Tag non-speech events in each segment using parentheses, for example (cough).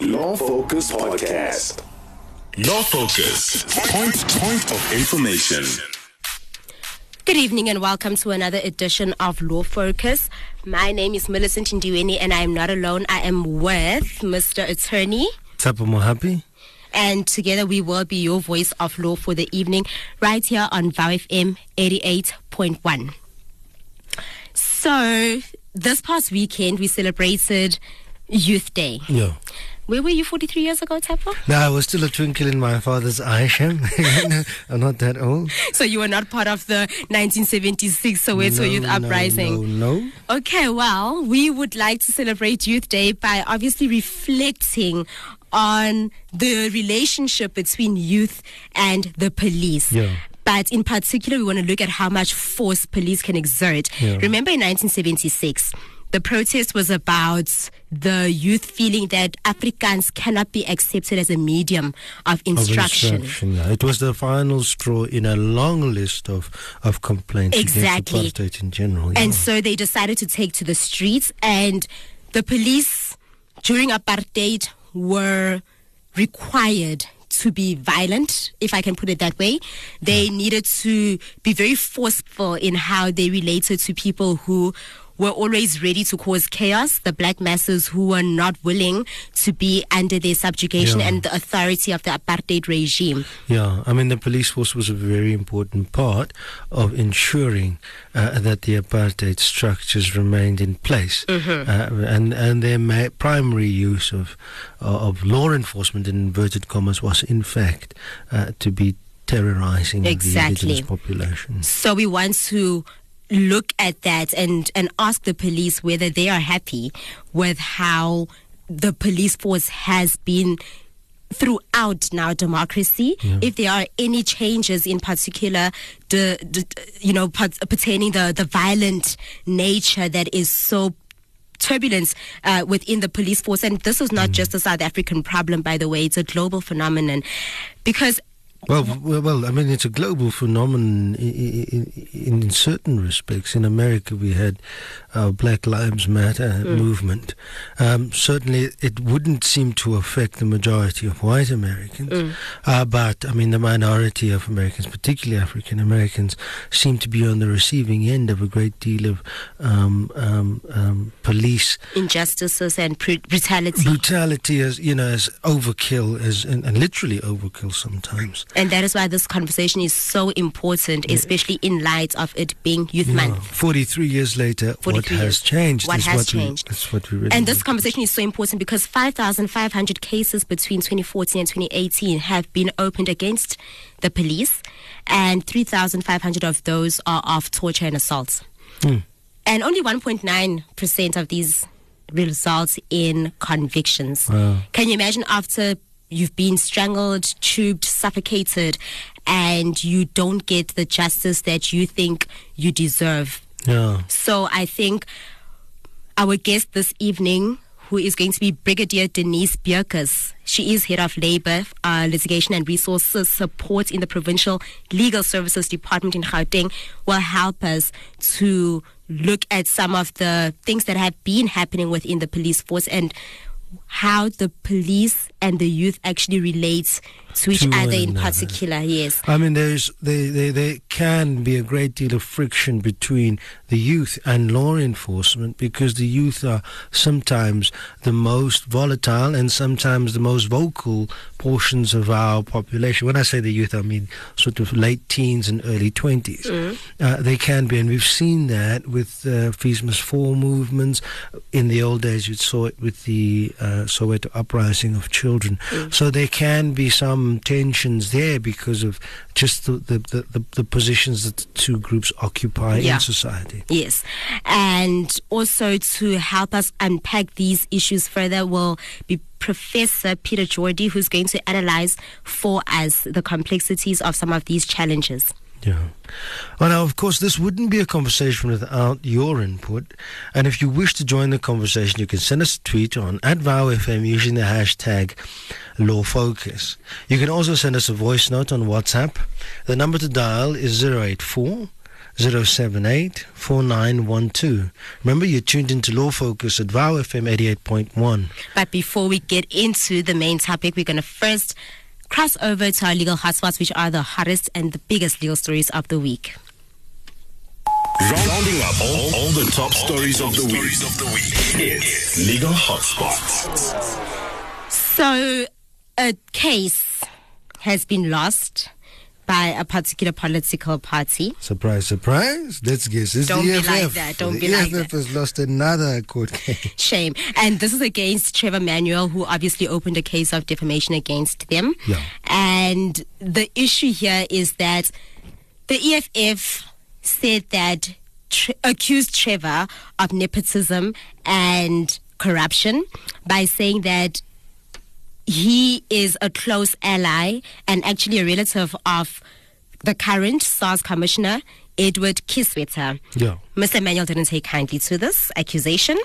Law Focus Podcast. Law Focus. Point, point of information. Good evening and welcome to another edition of Law Focus. My name is Millicent Ndiweni and I am not alone. I am with Mr. Attorney Tapo Mohapi. and together we will be your voice of law for the evening right here on VOW FM 88.1. So, this past weekend we celebrated Youth Day. Yeah. Where were you 43 years ago, Tapo? No, I was still a twinkle in my father's eye, Shem. (laughs) I'm not that old. So you were not part of the 1976 Soweto no, Youth Uprising? No, no. Okay, well, we would like to celebrate Youth Day by obviously reflecting on the relationship between youth and the police. Yeah. But in particular, we want to look at how much force police can exert. Yeah. Remember in 1976, the protest was about the youth feeling that Afrikaans cannot be accepted as a medium of Of instruction. instruction, yeah. It was the final straw in a long list of, of complaints Exactly. against apartheid in general. And yeah. so they decided to take to the streets, and the police during apartheid were required to be violent, if I can put it that way. They needed to be very forceful in how they related to people who were always ready to cause chaos, the black masses who were not willing to be under their subjugation Yeah. and the authority of the apartheid regime. Yeah, I mean, the police force was a very important part of ensuring uh, that the apartheid structures remained in place. Mm-hmm. Uh, and, and their ma- primary use of, uh, of law enforcement, in inverted commas, was in fact uh, to be terrorizing Exactly. the indigenous population. So we want to look at that and, and ask the police whether they are happy with how the police force has been throughout now democracy. If there are any changes in particular the, the you know pertaining the the violent nature that is so turbulence uh, within the police force. And this is not just a south african problem by the way it's a global phenomenon. Because Well, well, well, I mean, it's a global phenomenon in, in, in certain respects. In America, we had our Black Lives Matter movement. Um, certainly, it wouldn't seem to affect the majority of white Americans. Uh, but, I mean, the minority of Americans, particularly African Americans, seem to be on the receiving end of a great deal of um, um, um, police injustices and pr- brutality brutality, as you know, as overkill, as and, and literally overkill sometimes. And that is why this conversation is so important, especially in light of it being Youth Yeah. Month. 43 years later, what 43 has years. changed? What is has what changed? We, that's what we really And this want. conversation is so important because 5,500 cases between 2014 and 2018 have been opened against the police, and 3,500 of those are of torture and assaults. Hmm. And only 1.9% of these result in convictions. Wow. Can you imagine after you've been strangled, tubed, suffocated, and you don't get the justice that you think you deserve? Yeah. So I think our guest this evening, who is going to be Brigadier Denise Bierkes, she is head of labor, uh, litigation and resources support in the provincial legal services department in Gauteng, will help us to look at some of the things that have been happening within the police force and how the police and the youth actually relate to each To other in another. particular. Yes. I mean, there's there, there there can be a great deal of friction between the youth and law enforcement because the youth are sometimes the most volatile and sometimes the most vocal portions of our population. When I say the youth, I mean sort of late teens and early 20s. Uh, they can be, and we've seen that with uh, Fees Must Fall movements. In the old days, you saw it with the uh, Uh, Soweto uprising of children. Mm. So there can be some tensions there because of just the, the, the, the, positions that the two groups occupy Yeah. in society. Yes. And also to help us unpack these issues further will be Professor Peter Jordy, who's going to analyze for us the complexities of some of these challenges. Yeah. Well, now, of course, this wouldn't be a conversation without your input. And if you wish to join the conversation, you can send us a tweet on at VowFM using the hashtag LawFocus. You can also send us a voice note on WhatsApp. The number to dial is 084 078 4912. Remember, you're tuned into Law Focus at Vow FM 88.1. But before we get into the main topic, we're going to first cross over to our legal hotspots, which are the hottest and the biggest legal stories of the week. Rounding up all, all the top stories of the week. It's Legal Hotspots. So, a case has been lost by a particular political party. Surprise, surprise. Let's guess. It's Don't be like that. Don't the be like EFF that. has lost another court case. (laughs) Shame. And this is against Trevor Manuel, who obviously opened a case of defamation against them. Yeah. And the issue here is that the EFF said that tre- accused Trevor of nepotism and corruption by saying that he is a close ally and actually a relative of the current SARS commissioner, Edward Kieswetter. Yeah. Mr. Manuel didn't take kindly to this accusation.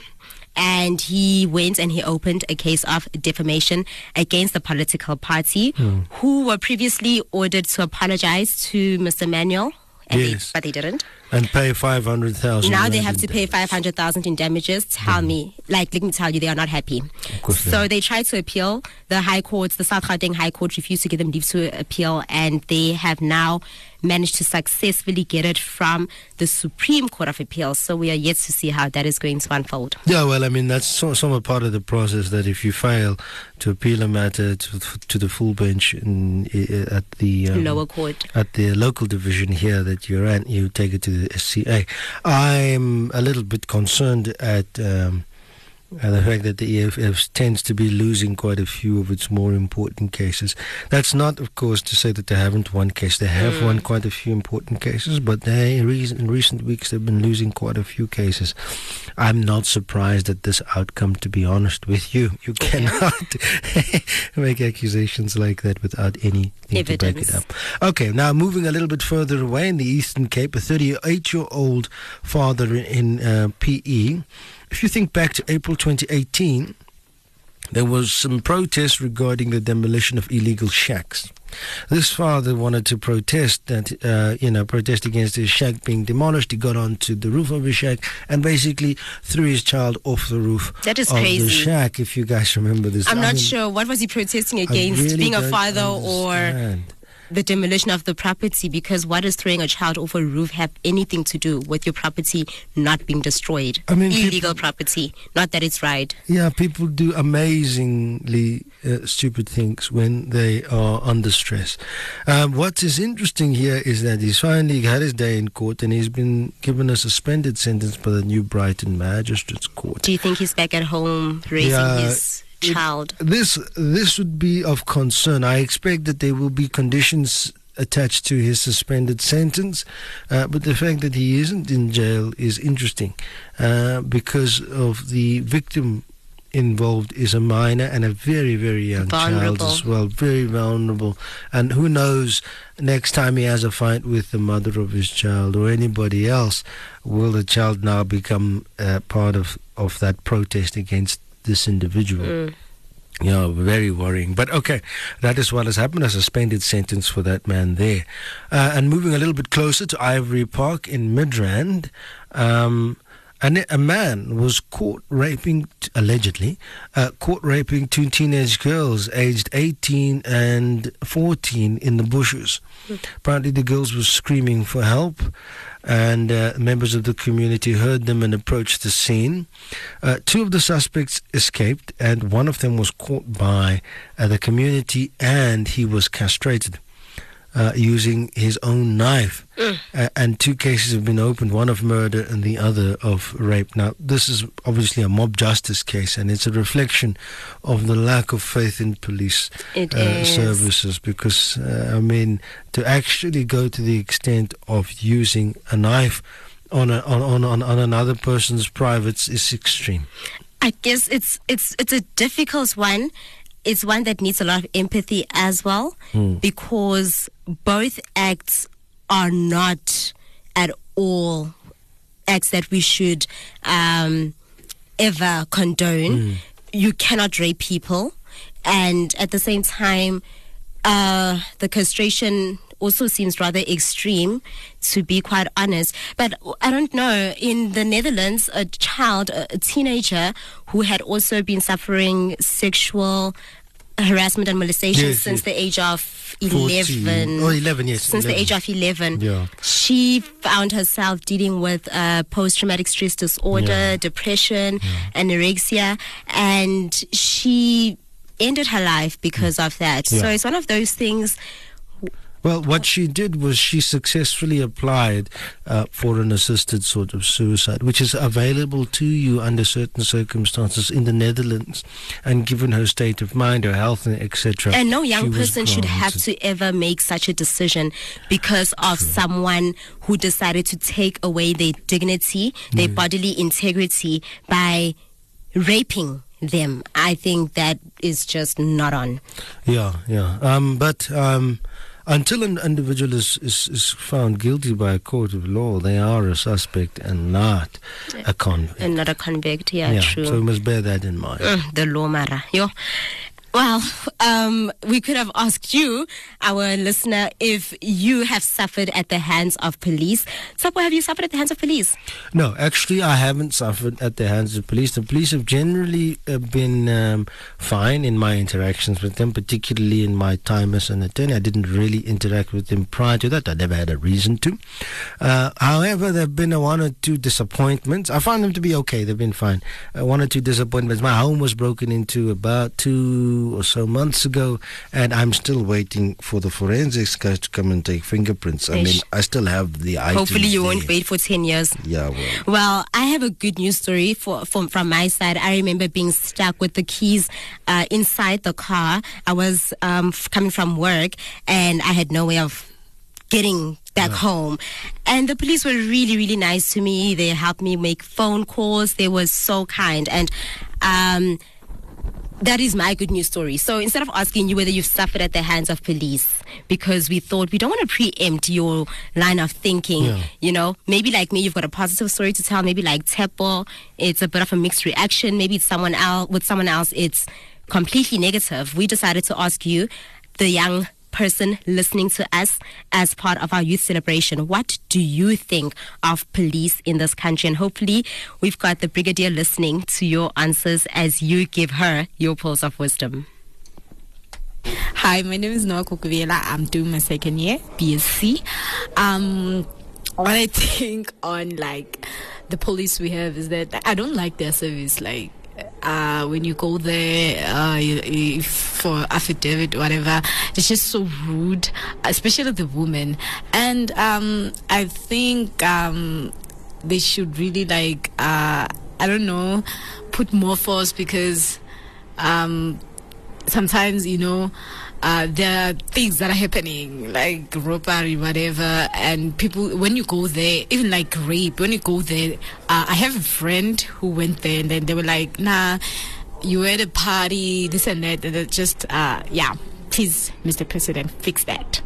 And he went and he opened a case of defamation against the political party hmm. who were previously ordered to apologize to Mr. Manuel. Yes. they, but they didn't. And pay 500,000. Now they have to pay 500,000 in damages. Tell me, like, let me tell you, they are not happy. course they So they tried to appeal. The High Court, the South Gauteng High Court, refused to give them leave to appeal, and they have now managed to successfully get it from the Supreme Court of Appeals. So we are yet to see how that is going to unfold. Yeah, well, I mean, that's so, somewhat part of the process that if you fail to appeal a matter to, to the full bench in, at the um, Lower court. at the local division here that you're at, you take it to SCA. I'm a little bit concerned at. Um, uh, the fact that the EFF tends to be losing quite a few of its more important cases. That's not, of course, to say that they haven't won case. They have won quite a few important cases, but they in recent, in recent weeks they've been losing quite a few cases. I'm not surprised at this outcome, to be honest with you. You cannot (laughs) make accusations like that without anything to back it up. Okay, now moving a little bit further away in the Eastern Cape, a 38 year old father in uh, PE. If you think back to April 2018, there was some protest regarding the demolition of illegal shacks. This father wanted to protest that, uh, you know, protest against his shack being demolished. He got onto the roof of his shack and basically threw his child off the roof That is of the crazy. shack. If you guys remember this, I'm I not mean, sure what was he protesting against, really being a father or understand. The demolition of the property because what does throwing a child off a roof have anything to do with your property not being destroyed? I mean, people- illegal property, not that it's right. Yeah, people do amazingly uh, stupid things when they are under stress. Um, what is interesting here is that he's finally had his day in court and he's been given a suspended sentence by the New Brighton Magistrates Court. Do you think he's back at home raising Yeah, his it- child? This this would be of concern. I expect that there will be conditions attached to his suspended sentence, uh, but the fact that he isn't in jail is interesting uh, because of the victim involved is a minor and a very very young child as well very vulnerable and who knows next time he has a fight with the mother of his child or anybody else will the child now become uh, part of of that protest against this individual yeah, very worrying. But okay, that is what has happened. A suspended sentence for that man there. Uh, and moving a little bit closer to Ivory Park in Midrand, um, and a man was caught raping, allegedly, uh, caught raping two teenage girls aged 18 and 14 in the bushes. Apparently, the girls were screaming for help, and uh, members of the community heard them and approached the scene. Uh, two of the suspects escaped, and one of them was caught by uh, the community, and he was castrated. Uh, using his own knife. Uh, and two cases have been opened one of murder and the other of rape. Now, this is obviously a mob justice case, and it's a reflection of the lack of faith in police uh, services because, uh, I mean, to actually go to the extent of using a knife on, a, on, on, on, on another person's privates is extreme. I guess it's it's it's a difficult one. It's one that needs a lot of empathy as well because both acts are not at all acts that we should um, ever condone. You cannot rape people, and at the same time, uh, the castration also seems rather extreme, to be quite honest. But I don't know. In the Netherlands, a child, a teenager who had also been suffering sexual harassment and molestation Yes, since yes. the age of 14. 11. Oh, 11, yes, Since the age of 11. Yeah. She found herself dealing with uh, post traumatic stress disorder, Yeah. depression, anorexia, and she ended her life because of that. So it's one of those things. Well, what she did was she successfully applied uh, for an assisted sort of suicide, which is available to you under certain circumstances in the Netherlands. And given her state of mind, her health, and etc., And no young person should have to ever make such a decision because of someone who decided to take away their dignity, their bodily integrity by raping them. I think that is just not on. Yeah, yeah. Um, but um, until an individual is, is, is found guilty by a court of law, they are a suspect and not a convict. And not a convict, yeah, yeah, true. so we must bear that in mind. Mm, the law mara. Yo. Well, um, we could have asked you, our listener, if you have suffered at the hands of police. Sapo, have you suffered at the hands of police? No, actually, I haven't suffered at the hands of police. The police have generally uh, been um, fine in my interactions with them, particularly in my time as an attorney. I didn't really interact with them prior to that. I never had a reason to. Uh, however, there have been a one or two disappointments. I found them to be okay. They've been fine. Uh, one or two disappointments. My home was broken into about two or so months ago, and I'm still waiting for the forensics guys to come and take fingerprints. I mean, I still have the items Hopefully, you there. won't wait for 10 years. Yeah, well. Well, I have a good news story for, from from my side. I remember being stuck with the keys uh, inside the car. I was um, f- coming from work, and I had no way of getting back home. And the police were really, really nice to me. They helped me make phone calls. They were so kind, and. Um, that is my good news story. So instead of asking you whether you've suffered at the hands of police, because we thought we don't want to preempt your line of thinking, Yeah. you know, maybe like me, you've got a positive story to tell. Maybe like Tepo, it's a bit of a mixed reaction. Maybe it's someone else with someone else, it's completely negative. We decided to ask you, the young person listening to us as part of our youth celebration. What do you think of police in this country? And hopefully, we've got the brigadier listening to your answers as you give her your pearls of wisdom. Hi, my name is Noah Kukuviela. I'm doing my second year BSc. Um, what I (laughs) think on like the police we have is that I don't like their service. Like uh, when you go there uh, for affidavit, whatever, it's just so rude, especially the women. And um, I think um, they should really like uh, I don't know put more force because. Um, sometimes you know uh, there are things that are happening like robbery whatever and people when you go there even like rape when you go there uh, i have a friend who went there and then they were like nah you were at a party this and that and just uh, yeah please mr president fix that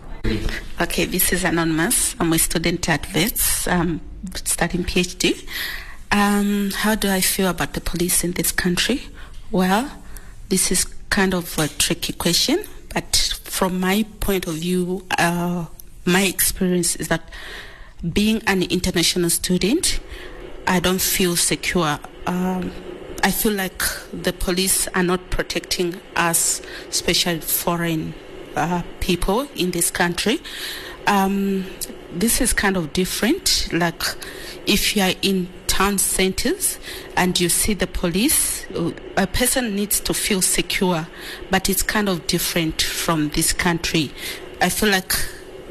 Okay, this is Anonymous. I'm a student at Wits, um, studying PhD. Um, how do I feel about the police in this country? Well, this is kind of a tricky question, but from my point of view, uh, my experience is that being an international student, I don't feel secure. Um, I feel like the police are not protecting us, especially foreign uh, people in this country. Um, this is kind of different. Like if you are in town centers and you see the police, a person needs to feel secure, but it's kind of different from this country. I feel like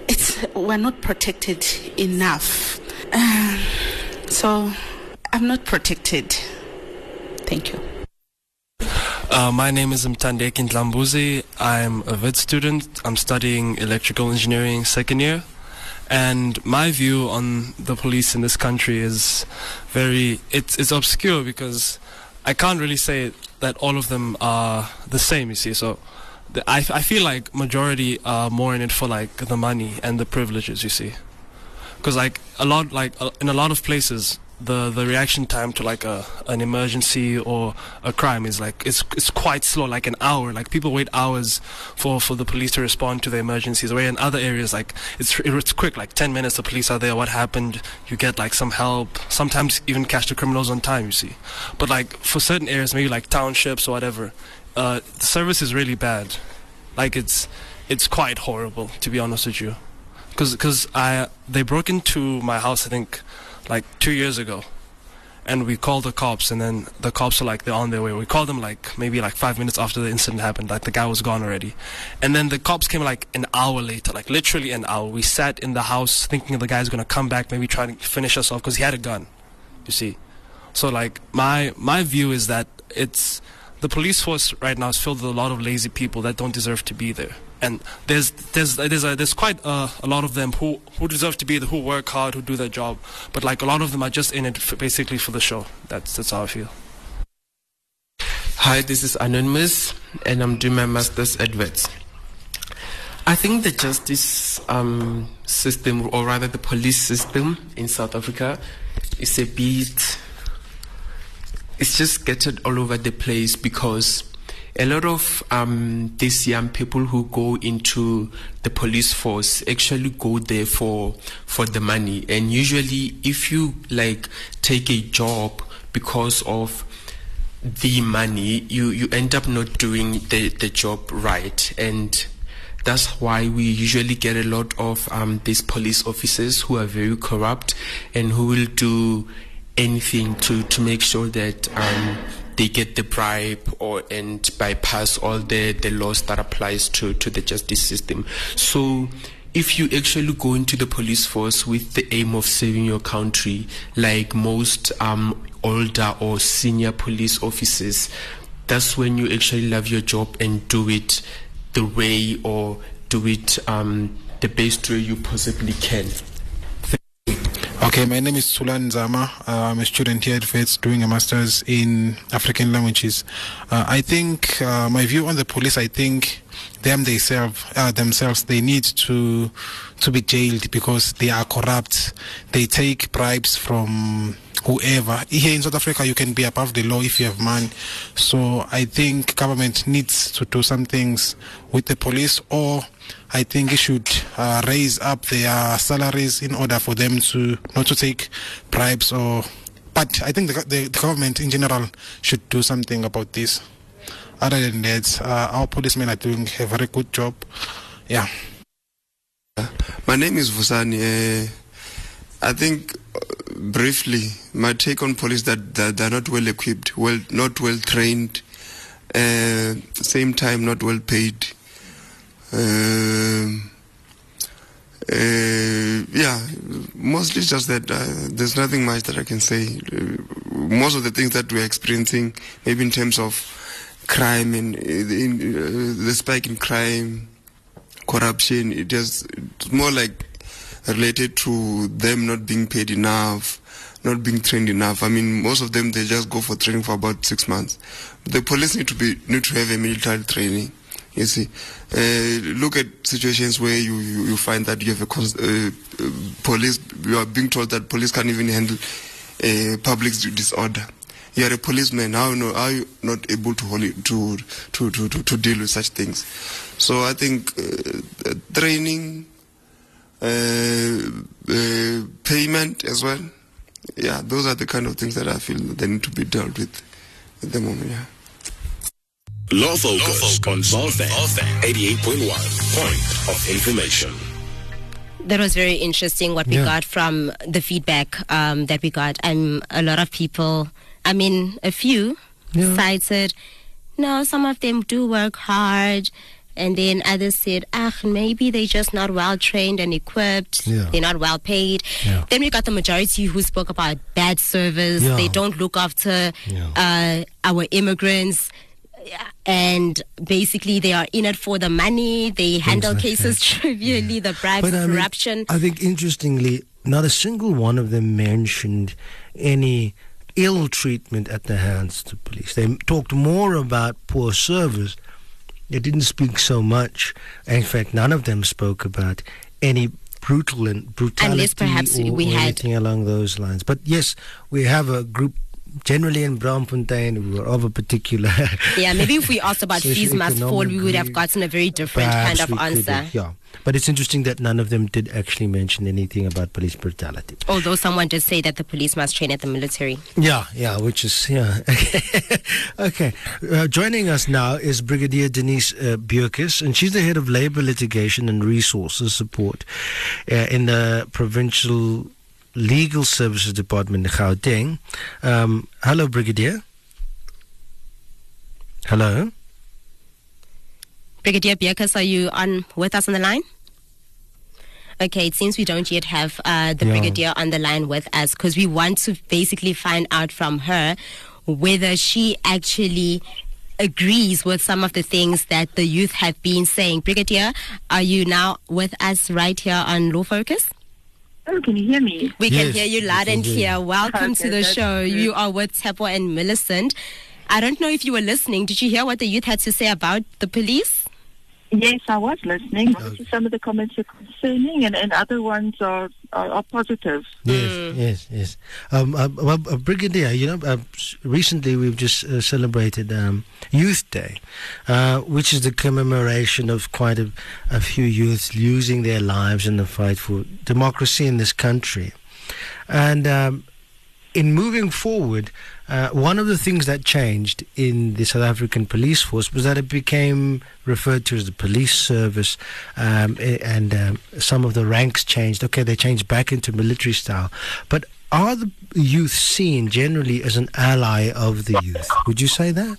it's we're not protected enough. (sighs) So I'm not protected. Thank you. Uh, my name is Mtandeki Ndlambuzi. I'm a Wits student. I'm studying electrical engineering second year. And my view on the police in this country is very, it's, it's obscure because I can't really say that all of them are the same, you see. So the, I, I feel like majority are more in it for like the money and the privileges, you see. Because like a lot, like uh, in a lot of places, the the reaction time to like a an emergency or a crime is like it's it's quite slow, like an hour. Like people wait hours for for the police to respond to the emergencies. Where in other areas, like it's it's quick, like ten minutes, the police are there. What happened? You get like some help. Sometimes even catch the criminals on time. You see, but like for certain areas, maybe like townships or whatever, uh, the service is really bad. Like it's it's quite horrible to be honest with you, because because I they broke into my house I think like two years ago, and we called the cops, and then the cops are like they're on their way. We called them like maybe like five minutes after the incident happened, like the guy was gone already, and then the cops came like an hour later, like literally an hour. We sat in the house thinking the guy's gonna come back, maybe try to finish us off because he had a gun, you see. So like my my view is that it's the police force right now is filled with a lot of lazy people that don't deserve to be there and there's there's there's a, there's quite a, a lot of them who who deserve to be who work hard, who do their job, but like a lot of them are just in it for, basically for the show. That's that's how I feel. Hi, this is Anonymous, and I'm doing my master's at Wits. I think the justice um, system, or rather the police system in South Africa, is a bit. It's just scattered all over the place because a lot of um, these young people who go into the police force actually go there for for the money. And usually if you like take a job because of the money you you end up not doing the the job right. And that's why we usually get a lot of um, these police officers who are very corrupt and who will do anything to to make sure that um, they get the bribe or and bypass all the, the laws that applies to, to the justice system. So if you actually go into the police force with the aim of saving your country, like most um, older or senior police officers, that's when you actually love your job and do it the way or do it um, the best way you possibly can. Okay, my name is Sulan Zama. Uh, I'm a student here at Wits doing a master's in African languages. Uh, I think uh, my view on the police, I think them they serve uh, themselves they need to to be jailed because they are corrupt. They take bribes from whoever. Here in South Africa, you can be above the law if you have money. So I think government needs to do some things with the police, or I think it should uh, raise up their salaries in order for them to not to take bribes or. But I think the, the, the government in general should do something about this. Other than that, uh, our policemen are doing a very good job. Yeah. My name is Vusani. Uh, I think uh, briefly, my take on police that, that they're not well equipped, well not well trained, uh, same time not well paid. Um, uh, yeah, mostly just that uh, there's nothing much that I can say. Uh, most of the things that we're experiencing, maybe in terms of crime and uh, in, uh, the spike in crime, corruption, it is it's more like related to them not being paid enough, not being trained enough. I mean, most of them they just go for training for about six months. The police need to be need to have a military training. You see, uh, look at situations where you, you, you find that you have a uh, uh, police. You are being told that police can't even handle uh, public disorder. You are a policeman. How, no, are you not able to, hold it, to, to, to, to, deal with such things? So I think uh, training, payment as well. Yeah, those are the kind of things that I feel they need to be dealt with at the moment. Yeah. Law Focus on Vow FM 88.1. Point of information. That was very interesting what we Yeah. got from the feedback um, that we got. Um, a lot of people, I mean, a few cited, no, some of them do work hard. And then others said, ah, maybe they're just not well trained and equipped. Yeah. They're not well paid. Yeah. Then we got the majority who spoke about bad service. Yeah. They don't look after Yeah. uh, our immigrants. And basically, they are in it for the money. They handle like cases (laughs) trivially, the bribes, I mean, corruption. I think interestingly, not a single one of them mentioned any ill treatment at the hands of the police. They talked more about poor service. They didn't speak so much. In fact, none of them spoke about any brutal and brutality Unless perhaps or, we or had- anything along those lines. But yes, we have a group generally in Braamfontein we were of a particular. (laughs) Yeah, maybe if we asked about (laughs) fees must fall, we would have gotten a very different kind of could answer. yeah, but it's interesting that none of them did actually mention anything about police brutality. Although someone did say that the police must train at the military. Yeah, yeah, which is yeah. (laughs) okay, uh, joining us now is Brigadier Denise uh, and she's the head of Labour Litigation and Resources Support uh, in the Provincial Legal Services Department in Gauteng. Um, hello, Brigadier. Hello. Brigadier Bierkus, are you on with us on the line? Okay, it seems we don't yet have uh, the Yeah. brigadier on the line with us because we want to basically find out from her whether she actually agrees with some of the things that the youth have been saying. Brigadier, are you now with us right here on Law Focus? Oh, can you hear me? We can hear you loud and clear. you. Welcome to the show. good. You are with Tepo and Millicent. I don't know if you were listening. Did you hear what the youth had to say about the police? Yes, I was listening. Obviously, some of the comments are concerning, and, and other ones are, are, are positive. Yes, yes, yes. Um, uh, well, uh, Brigadier, you know, uh, recently we've just uh, celebrated um, Youth Day, uh, which is the commemoration of quite a, a few youths losing their lives in the fight for democracy in this country. And um, in moving forward, uh, one of the things that changed in the South African police force was that it became referred to as the police service, um, and um, some of the ranks changed. Okay, they changed back into military style, but are the youth seen generally as an ally of the youth? Would you say that?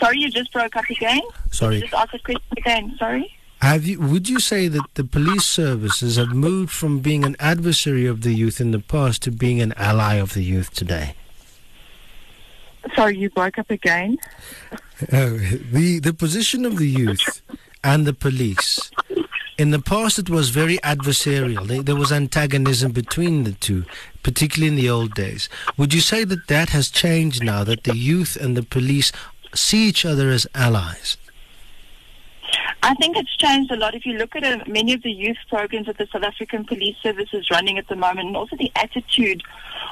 Sorry, you just broke up again? Sorry. Just ask a question again. Sorry. Have you? Would you say that the police services have moved from being an adversary of the youth in the past to being an ally of the youth today? Sorry, you broke up again. Oh, the the position of the youth and the police. In the past, it was very adversarial. There was antagonism between the two, particularly in the old days. Would you say that that has changed now? That the youth and the police see each other as allies? I think it's changed a lot. If you look at uh, many of the youth programs that the South African Police Service is running at the moment, and also the attitude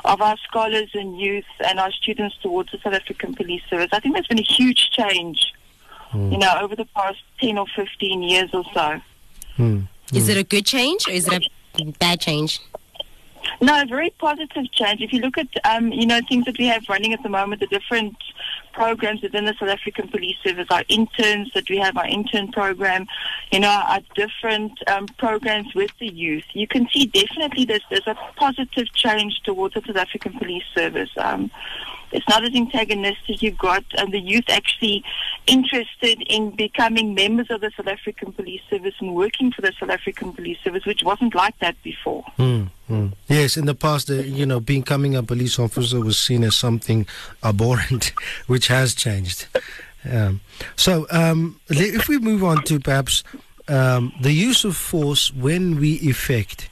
of our scholars and youth and our students towards the South African Police Service, I think there's been a huge change, you know, over the past 10 or 15 years or so. Hmm. Is it a good change or is it a bad change? No, a very positive change. If you look at, um, you know, things that we have running at the moment, the different programs within the South African Police Service, our interns that we have, our intern program, you know, our different um, programs with the youth, you can see definitely there's, there's a positive change towards the South African Police Service. Um, it's not as antagonistic. You've got um, the youth actually interested in becoming members of the South African Police Service and working for the South African Police Service, which wasn't like that before. Mm, mm. Yes, in the past, uh, you know, becoming a police officer was seen as something abhorrent, (laughs) which has changed. Um, so, um, if we move on to perhaps um, the use of force when we effect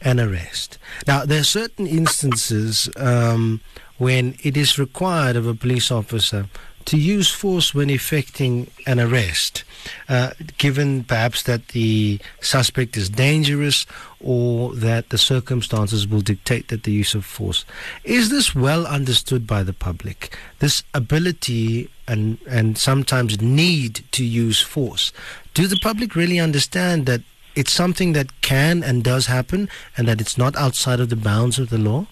an arrest. Now, there are certain instances um, when it is required of a police officer to use force when effecting an arrest, uh, given perhaps that the suspect is dangerous or that the circumstances will dictate that the use of force. Is this well understood by the public? This ability and, and sometimes need to use force. Do the public really understand that it's something that can and does happen and that it's not outside of the bounds of the law?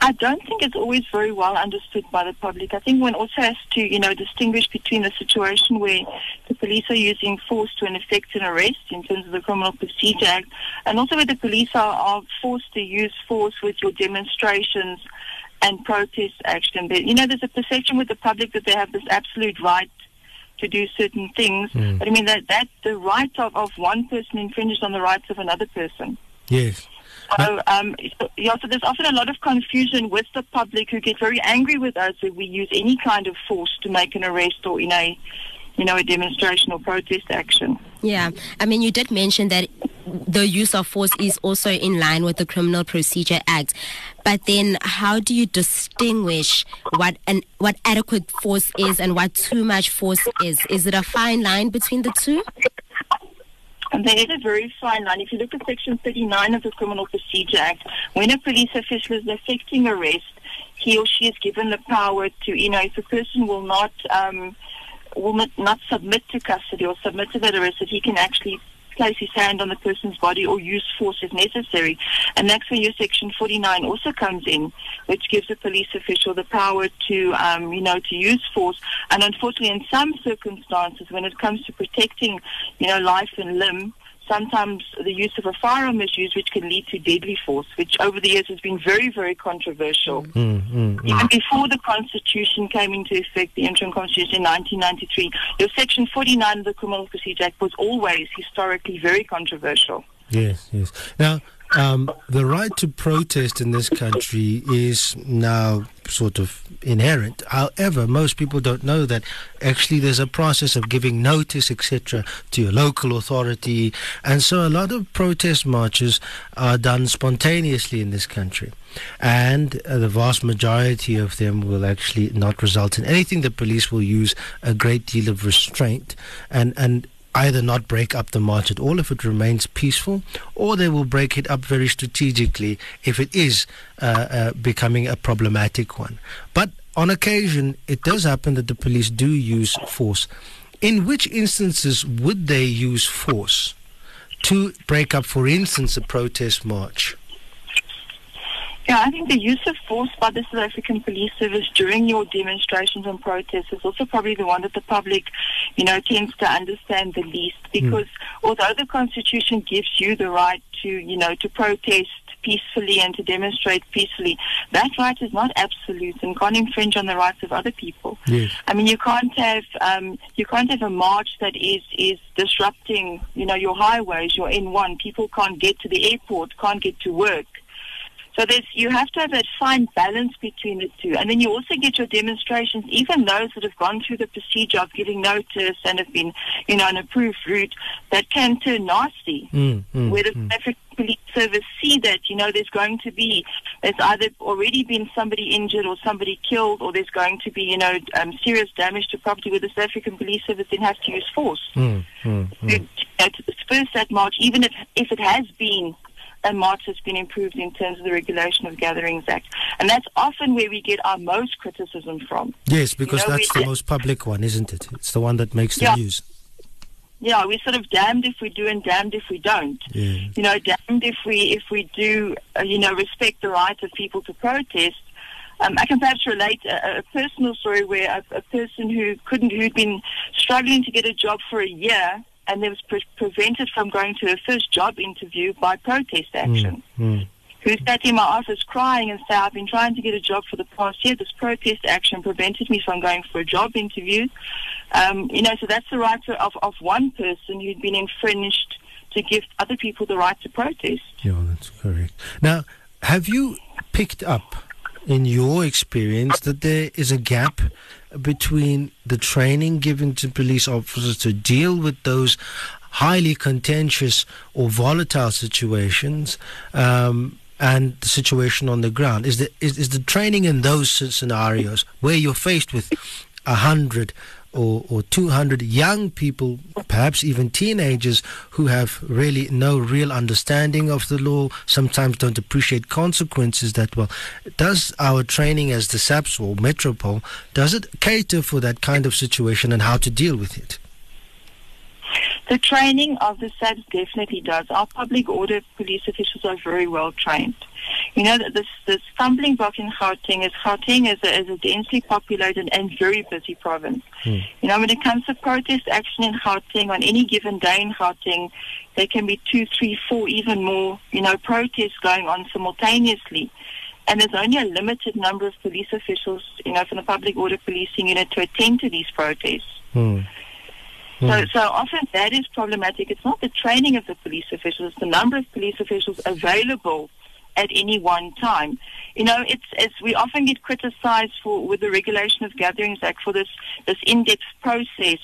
I don't think it's always very well understood by the public. I think one also has to, you know, distinguish between a situation where the police are using force to effect an arrest in terms of the Criminal Procedure Act, and also where the police are, are forced to use force with your demonstrations and protest action. But, you know, there's a perception with the public that they have this absolute right to do certain things. Mm. But I mean that that the right of, of one person infringes on the rights of another person. Yes. So, um, yeah, so there's often a lot of confusion with the public who get very angry with us if we use any kind of force to make an arrest or in a, you know, a demonstration or protest action. Yeah, I mean, you did mention that the use of force is also in line with the Criminal Procedure Act, but then how do you distinguish what an what adequate force is and what too much force is? Is it a fine line between the two? And there is a very fine line. If you look at Section 39 of the Criminal Procedure Act, when a police official is effecting arrest, he or she is given the power to, you know, if a person will not um, will not, not submit to custody or submit to that arrest, that he can actually place his hand on the person's body or use force if necessary. And that's where your Section 49 also comes in, which gives a police official the power to, um, you know, to use force. And unfortunately, in some circumstances, when it comes to protecting, you know, life and limb, sometimes the use of a firearm is used, which can lead to deadly force, which over the years has been very, very controversial. Mm, mm, mm. Even before the Constitution came into effect, the interim Constitution in 1993, your Section 49 of the Criminal Procedure Act was always historically very controversial. Yes, yes. Now, um, the right to protest in this country is now sort of inherent. However, most people don't know that actually there's a process of giving notice, etc., to your local authority, and so a lot of protest marches are done spontaneously in this country, and uh, the vast majority of them will actually not result in anything. The police will use a great deal of restraint, and and either not break up the march at all if it remains peaceful, or they will break it up very strategically if it is uh, uh, becoming a problematic one. But on occasion, it does happen that the police do use force. In which instances would they use force to break up, for instance, a protest march? Yeah, I think the use of force by the South African Police Service during your demonstrations and protests is also probably the one that the public, you know, tends to understand the least because although the Constitution gives you the right to, you know, to protest peacefully and to demonstrate peacefully, that right is not absolute and can't infringe on the rights of other people. Yes. I mean, you can't have um, you can't have a march that is is disrupting, you know, your highways, your N1. People can't get to the airport, can't get to work. So there's you have to have that fine balance between the two, and then you also get your demonstrations, even those that have gone through the procedure of giving notice and have been, you know, an approved route, that can turn nasty. Mm, mm, where the mm. South African Police Service see that, you know, there's going to be, there's either already been somebody injured or somebody killed, or there's going to be, you know, um, serious damage to property, where the South African Police Service then has to use force Mm, mm, mm. to, to disperse that march, even if, if it has been a march that's been improved in terms of the Regulation of Gatherings Act. And that's often where we get our most criticism from. Yes, because know, that's the most public one, isn't it? It's the one that makes the Yeah. news. Yeah, we're sort of damned if we do and damned if we don't. Yeah. You know, damned if we if we do, uh, you know, respect the right of people to protest. Um, I can perhaps relate a, a personal story where a, a person who couldn't, who'd been struggling to get a job for a year, and they was pre- prevented from going to her first job interview by protest action. Mm, Who sat in my office crying and said, "I've been trying to get a job for the past year. This protest action prevented me from going for a job interview." Um, you know, so that's the right of of one person who'd been infringed to give other people the right to protest. Yeah, that's correct. Now, have you picked up in your experience that there is a gap between the training given to police officers to deal with those highly contentious or volatile situations um, and the situation on the ground? Is the, is, is the training in those scenarios where you're faced with a hundred or, or 200 young people, perhaps even teenagers, who have really no real understanding of the law, sometimes don't appreciate consequences that well. Does our training as the SAPS or Metropole, does it cater for that kind of situation and how to deal with it? The training of the SAPS definitely does. Our public order police officials are very well trained. You know, that the stumbling block in Gauteng is Gauteng is a, is a densely populated and very busy province. You know, when it comes to protest action in Gauteng, on any given day in Gauteng, there can be two, three, four, even more, you know, protests going on simultaneously. And there's only a limited number of police officials, you know, from the public order policing unit to attend to these protests. Hmm. So, so often that is problematic. It's not the training of the police officials; it's the number of police officials available at any one time. You know, it's, it's we often get criticised for with the Regulation of Gatherings Act for this this in-depth process.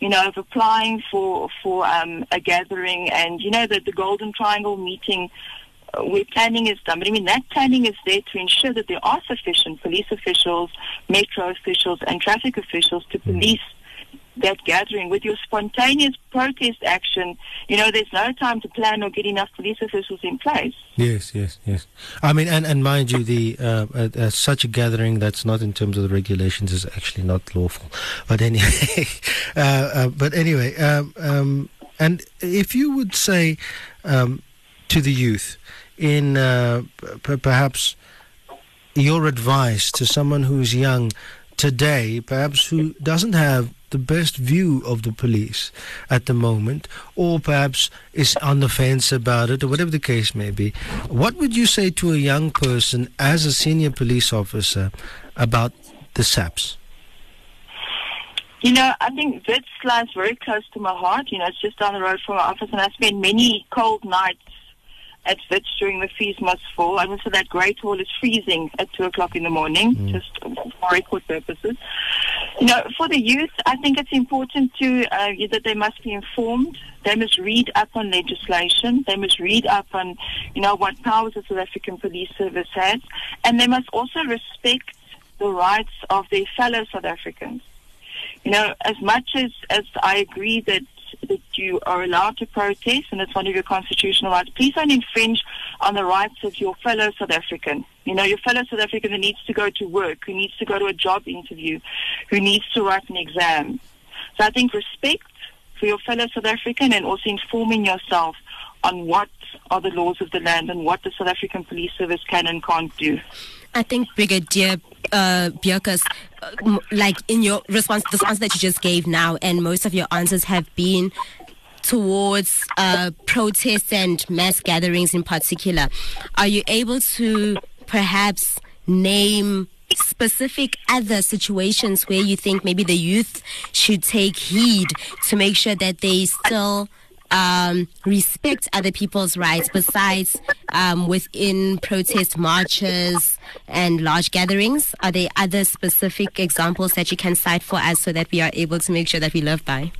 You know, of applying for for um, a gathering, and you know the the Golden Triangle meeting uh, where planning is done. But I mean, that planning is there to ensure that there are sufficient police officials, metro officials, and traffic officials to police that gathering with your spontaneous protest action, you know, there's no time to plan or get enough police officials in place. Yes, yes, yes. I mean, and, and mind you, the uh, uh, uh, such a gathering that's not in terms of the regulations is actually not lawful. But anyway, (laughs) uh, uh, but anyway, um, um, and if you would say um, to the youth, in uh, p- perhaps your advice to someone who's young today, perhaps who doesn't have the best view of the police at the moment, or perhaps is on the fence about it, or whatever the case may be, what would you say to a young person as a senior police officer about the SAPS? You know, I think Wits lies very close to my heart. You know, it's just down the road from my office, and I spend many cold nights at Wits during the Fees Must Fall. I mean, so that Great Hall is freezing at two o'clock in the morning, Mm. just for record purposes. You know, for the youth, I think it's important to uh, that they must be informed. They must read up on legislation. They must read up on, you know, what powers the South African Police Service has, and they must also respect the rights of their fellow South Africans. You know, as much as as I agree that that you are allowed to protest and it's one of your constitutional rights, please don't infringe on the rights of your fellow South African. You know, your fellow South African who needs to go to work, who needs to go to a job interview, who needs to write an exam. So I think respect for your fellow South African and also informing yourself on what are the laws of the land and what the South African Police Service can and can't do. I think Brigadier uh, Bjerkes, like in your response, the answer that you just gave now, and most of your answers have been towards uh, protests and mass gatherings in particular. Are you able to perhaps name specific other situations where you think maybe the youth should take heed to make sure that they still um, respect other people's rights besides um, within protest marches and large gatherings? Are there other specific examples that you can cite for us so that we are able to make sure that we live by?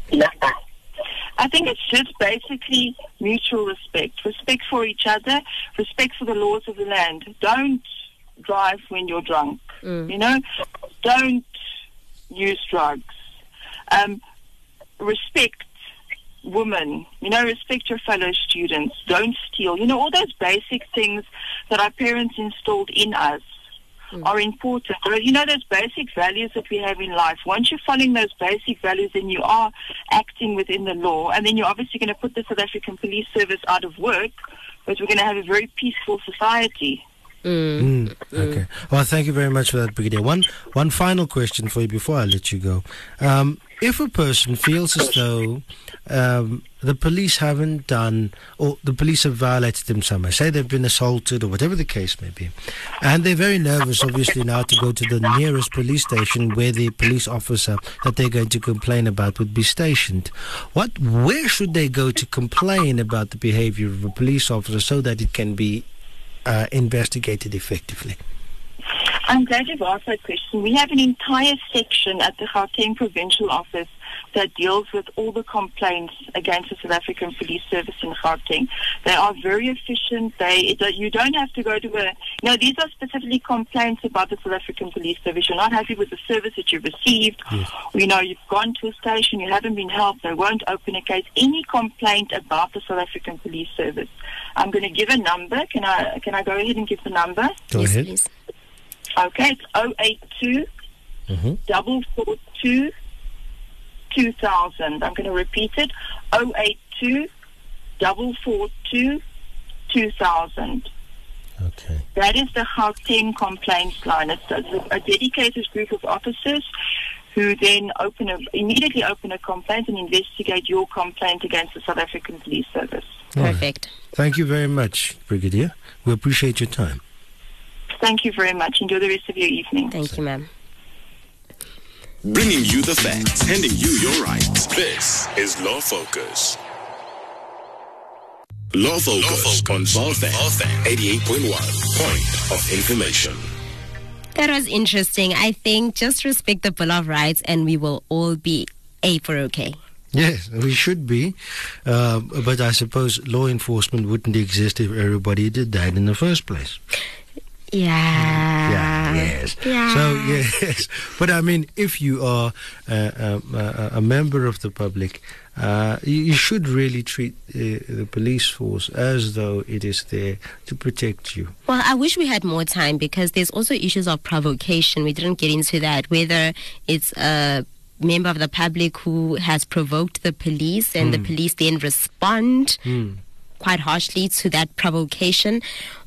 I think it's just basically mutual respect. Respect for each other, respect for the laws of the land. Don't drive when you're drunk. You know, don't use drugs. Um, respect women. You know, respect your fellow students. Don't steal. You know, all those basic things that our parents installed in us hmm. are important. You know, those basic values that we have in life. Once you're following those basic values, then you are acting within the law, and then you're obviously going to put the South African Police Service out of work, but we're going to have a very peaceful society. Mm, okay. Well, thank you very much for that, Brigadier. One one final question for you before I let you go. Um, if a person feels as though um, the police haven't done, or the police have violated them somehow, say they've been assaulted or whatever the case may be, and they're very nervous, obviously, now to go to the nearest police station where the police officer that they're going to complain about would be stationed. What, where should they go to complain about the behavior of a police officer so that it can be uh, investigated effectively? I'm glad you've asked that question. We have an entire section at the Gauteng Provincial Office that deals with all the complaints against the South African Police Service in Gauteng. They are very efficient. They it, you don't have to go to a. You know, these are specifically complaints about the South African Police Service. You're not happy with the service that you've received. You know, you've gone to a station, you haven't been helped. They won't open a case. Any complaint about the South African Police Service. I'm going to give a number. Can I? Can I go ahead and give the number? Go yes, ahead. please. Okay, it's 082 Mhm. double four two two thousand. I'm going to repeat it. 082 double four two two thousand. Okay. That is the Gauteng complaints line. It's a, a dedicated group of officers who then open a, immediately open a complaint and investigate your complaint against the South African Police Service. All right. Perfect. Thank you very much, Brigadier. We appreciate your time. Thank you very much. Enjoy the rest of your evening. Thank you, ma'am. Bringing you the facts, handing you your rights. This is Law Focus. Law Focus, on Vow FM 88.1. Point of information. That was interesting. I think just respect the Bill of Rights and we will all be A for okay. Yes, we should be. Uh, but I suppose law enforcement wouldn't exist if everybody did that in the first place. Yeah. Yeah, Yes. Yeah. So (laughs) yes, but I mean, if you are uh, um, uh, a member of the public, uh, you, you should really treat uh, the police force as though it is there to protect you. Well, I wish we had more time because there's also issues of provocation. We didn't get into that. Whether it's a member of the public who has provoked the police and the Hmm. police then respond Mm. quite harshly to that provocation,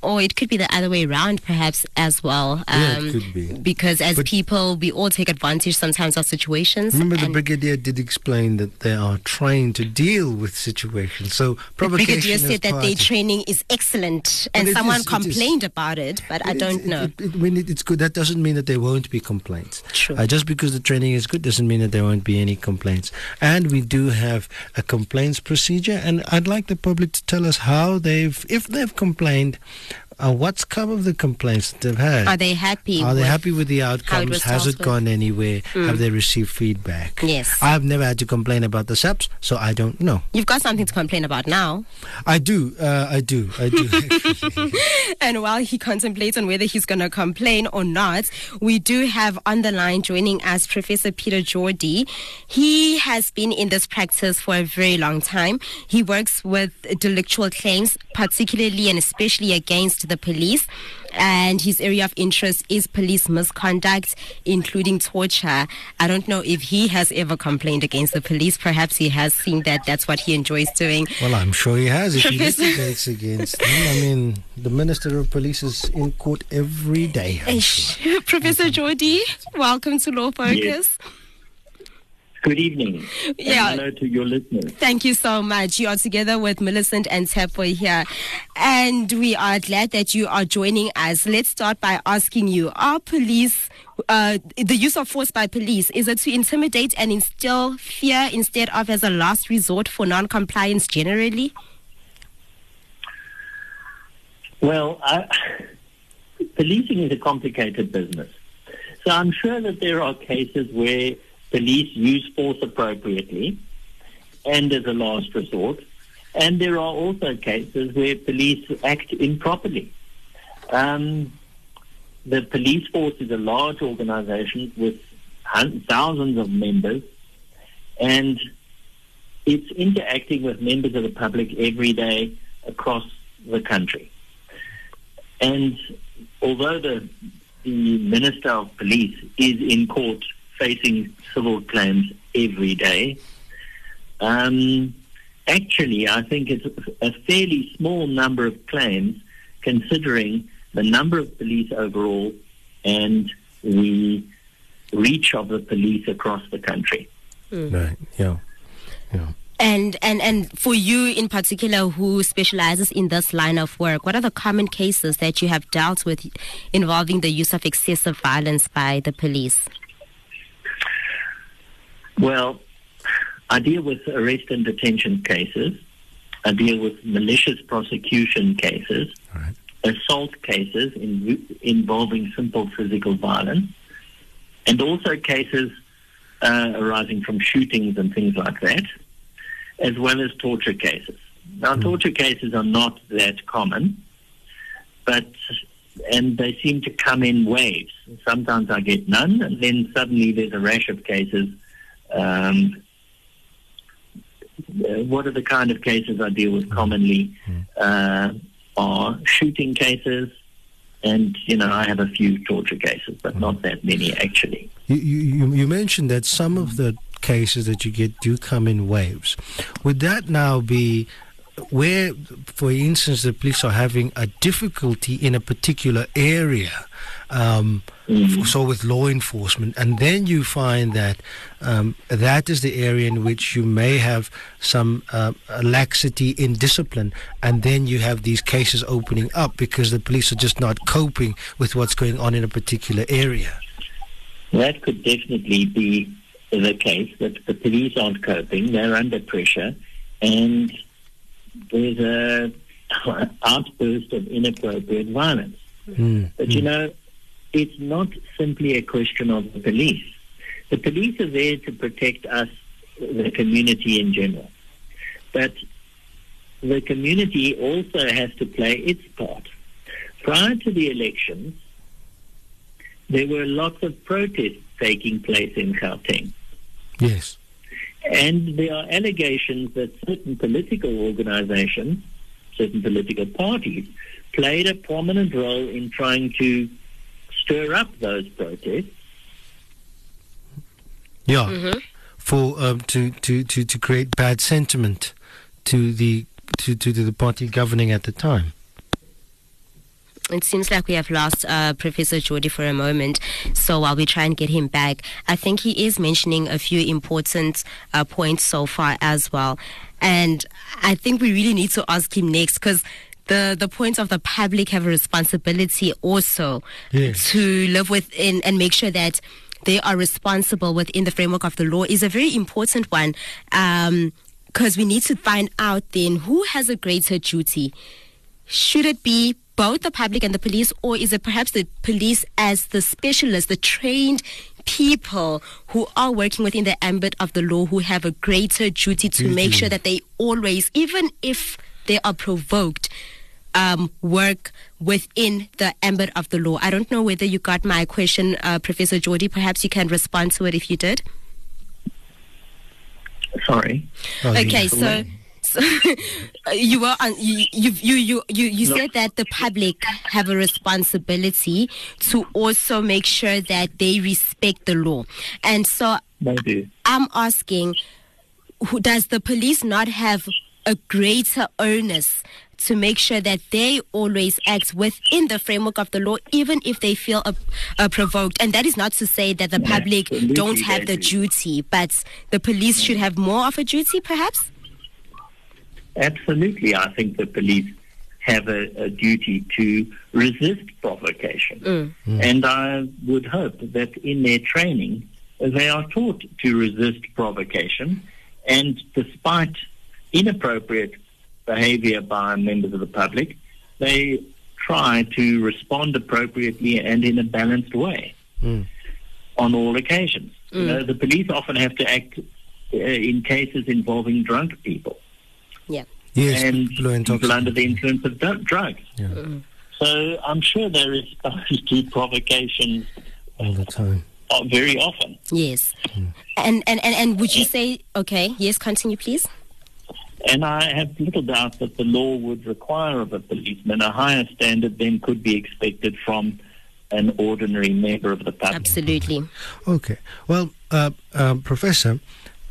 or it could be the other way around, perhaps as well. Yeah, it could be. Because as But- people, we all take advantage sometimes of situations. Remember, the brigadier did explain that they are trained to deal with situations. So the provocation brigadier said that their training is excellent, But and someone is- it complained about it, but I don't it- know. It, it, when it, it's good, that doesn't mean that there won't be complaints. True. Uh, just because the training is good doesn't mean that there won't be any complaints. And we do have a complaints procedure, and I'd like the public to tell us how they've, if they've complained, uh, what's come of the complaints that they've had. Are they happy? Are they happy with the outcomes? was Has it gone anywhere? Mm. Have they received feedback? Yes. I've never had to complain about the SAPS, so I don't know. You've got something to complain about now. I do. Uh, I do. I do. (laughs) And while he contemplates on whether he's going to complain or not, we do have on the line joining us Professor Peter Jordi. He has been in this practice for a very long time. He works with delictual claims, particularly and especially against the police. And his area of interest is police misconduct, including torture. I don't know if he has ever complained against the police. Perhaps he has seen that that's what he enjoys doing. Well, I'm sure he has. If he Professor- litigates against them, I mean, the Minister of Police is in court every day. Sure. (laughs) Professor mm-hmm. Jordi, welcome to Law Focus. Yes. Good evening. Yeah. And hello to your listeners. Thank you so much. You are together with Millicent and Tepo here. And we are glad that you are joining us. Let's start by asking you Are police, uh, the use of force by police, is it to intimidate and instill fear instead of as a last resort for non compliance generally? Well, I, (laughs) policing is a complicated business. So I'm sure that there are cases where police use force appropriately and as a last resort. And there are also cases where police act improperly. Um, the police force is a large organization with thousands of members, and it's interacting with members of the public every day across the country. And although the, the Minister of Police is in court facing civil claims every day, um, actually, I think it's a fairly small number of claims considering the number of police overall and the reach of the police across the country. Right. Yeah. Yeah. And, and and for you in particular who specializes in this line of work, what are the common cases that you have dealt with involving the use of excessive violence by the police? Well, I deal with arrest and detention cases. I deal with malicious prosecution cases, assault cases in, involving simple physical violence, and also cases uh, arising from shootings and things like that, as well as torture cases. Now, torture cases are not that common, but and they seem to come in waves. Sometimes I get none, and then suddenly there's a rash of cases. Um, uh, what are the kind of cases I deal with commonly? Uh, are shooting cases, and you know I have a few torture cases, but not that many actually. You, you, you mentioned that some of the cases that you get do come in waves. Would that now be where, for instance, the police are having a difficulty in a particular area? Um, f- so with law enforcement, and then you find that um, that is the area in which you may have some uh, laxity in discipline, and then you have these cases opening up because the police are just not coping with what's going on in a particular area. That could definitely be the case that the police aren't coping; they're under pressure, and there's a outburst of inappropriate violence. Mm, But you know, it's not simply a question of the police. The police are there to protect us, the community in general. But the community also has to play its part. Prior to the elections, there were lots of protests taking place in Gauteng. Yes. And there are allegations that certain political organizations, certain political parties, played a prominent role in trying to stir up those protests. Yeah. For um, to, to, to, to create bad sentiment to the to, to, to the party governing at the time. It seems like we have lost uh, Professor Jordi for a moment. So while we try and get him back, I think he is mentioning a few important uh, points so far as well. And I think we really need to ask him next because the, the point of the public have a responsibility also Yes. to live within and make sure that they are responsible within the framework of the law is a very important one because we need to find out then who has a greater duty. Should it be both the public and the police, or is it perhaps the police as the specialists, the trained people who are working within the ambit of the law who have a greater duty to make sure that they always, even if they are provoked, um, work within the ambit of the law. I don't know whether you got my question, uh, Professor Jordi. Perhaps you can respond to it if you did. Sorry. okay, so. (laughs) So you were on, you you you you you, No. said that the public have a responsibility to also make sure that they respect the law, and so. I'm asking, who, does the police not have a greater onus to make sure that they always act within the framework of the law, even if they feel uh, uh, provoked? And that is not to say that the public don't have the duty, but the police should have more of a duty, perhaps. Absolutely. I think the police have a, a duty to resist provocation. Mm. Mm. And I would hope that in their training, they are taught to resist provocation. And despite inappropriate behavior by members of the public, they try to respond appropriately and in a balanced way mm. on all occasions. You know, the police often have to act uh, in cases involving drunk people Yeah. Yes, and people are people under the influence of dr- drugs. So I'm sure they're exposed (laughs) to provocations all the time. uh, very often. Yes. And, and, and, and would you say, okay, yes, continue, please? And I have little doubt that the law would require of a policeman a higher standard than could be expected from an ordinary member of the public. Absolutely. Okay. Well, uh, um, Professor,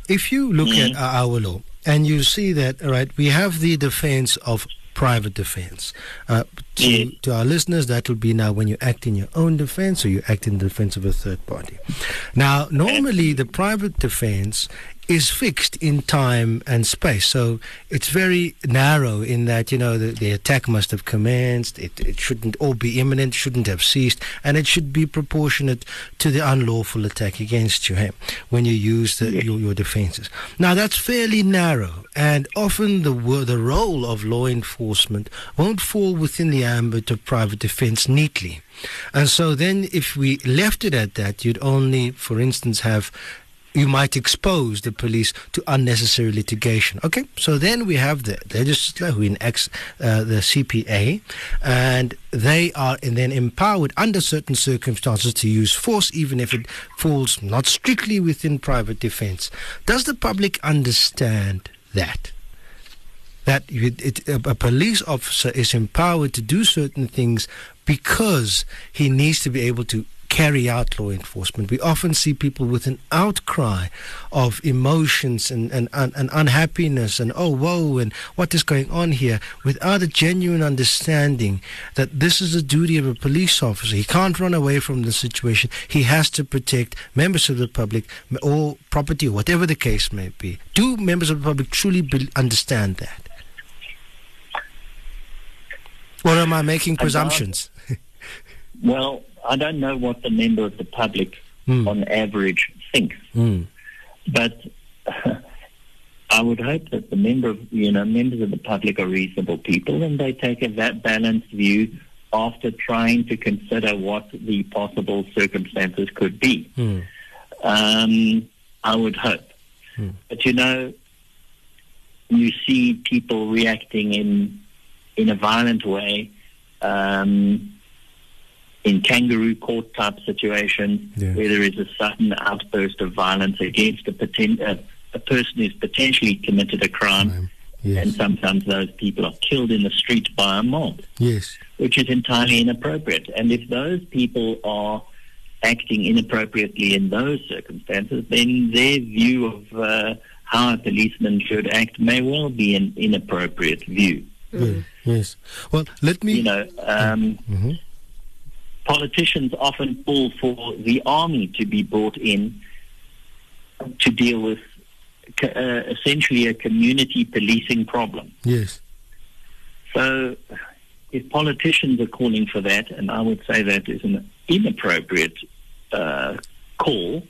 if you look at uh, our law and you see that, all right, we have the defense of private defense. Uh, to, to our listeners, that will be now when you act in your own defense or you act in the defense of a third party. Now, normally the private defense is fixed in time and space. So it's very narrow in that, you know, the, the attack must have commenced, it, it shouldn't all be imminent, shouldn't have ceased, and it should be proportionate to the unlawful attack against you hey, when you use the, your, your defenses. Now, that's fairly narrow, and often the, the role of law enforcement won't fall within the ambit of private defense neatly. And so then, if we left it at that, you'd only, for instance, have you might expose the police to unnecessary litigation. Okay, so then we have the legislature who enacts uh, the CPA, and they are then empowered under certain circumstances to use force, even if it falls not strictly within private defense. Does the public understand that? That it, a police officer is empowered to do certain things because he needs to be able to carry out law enforcement. We often see people with an outcry of emotions and, and, and, and unhappiness and, oh, whoa, and what is going on here without a genuine understanding that this is the duty of a police officer. He can't run away from the situation. He has to protect members of the public or property or whatever the case may be. Do members of the public truly be- understand that? Or am I making I uh, presumptions? (laughs) Well, I don't know what the member of the public Hmm. on average thinks, Mm. but (laughs) I would hope that the member of, you know, members of the public are reasonable people and they take a that balanced view after trying to consider what the possible circumstances could be. Mm. Um, I would hope. But you know, you see people reacting in in a violent way um, in kangaroo court type situations Yeah. where there is a sudden outburst of violence against a, poten- a, a person who's potentially committed a crime, and sometimes those people are killed in the street by a mob, Yes. which is entirely inappropriate. And if those people are acting inappropriately in those circumstances, then their view of uh, how a policeman should act may well be an inappropriate view. Yes. Yes. Well, let me. You know, um, politicians often call for the army to be brought in to deal with uh, essentially a community policing problem. Yes. So, if politicians are calling for that, and I would say that is an inappropriate uh, call,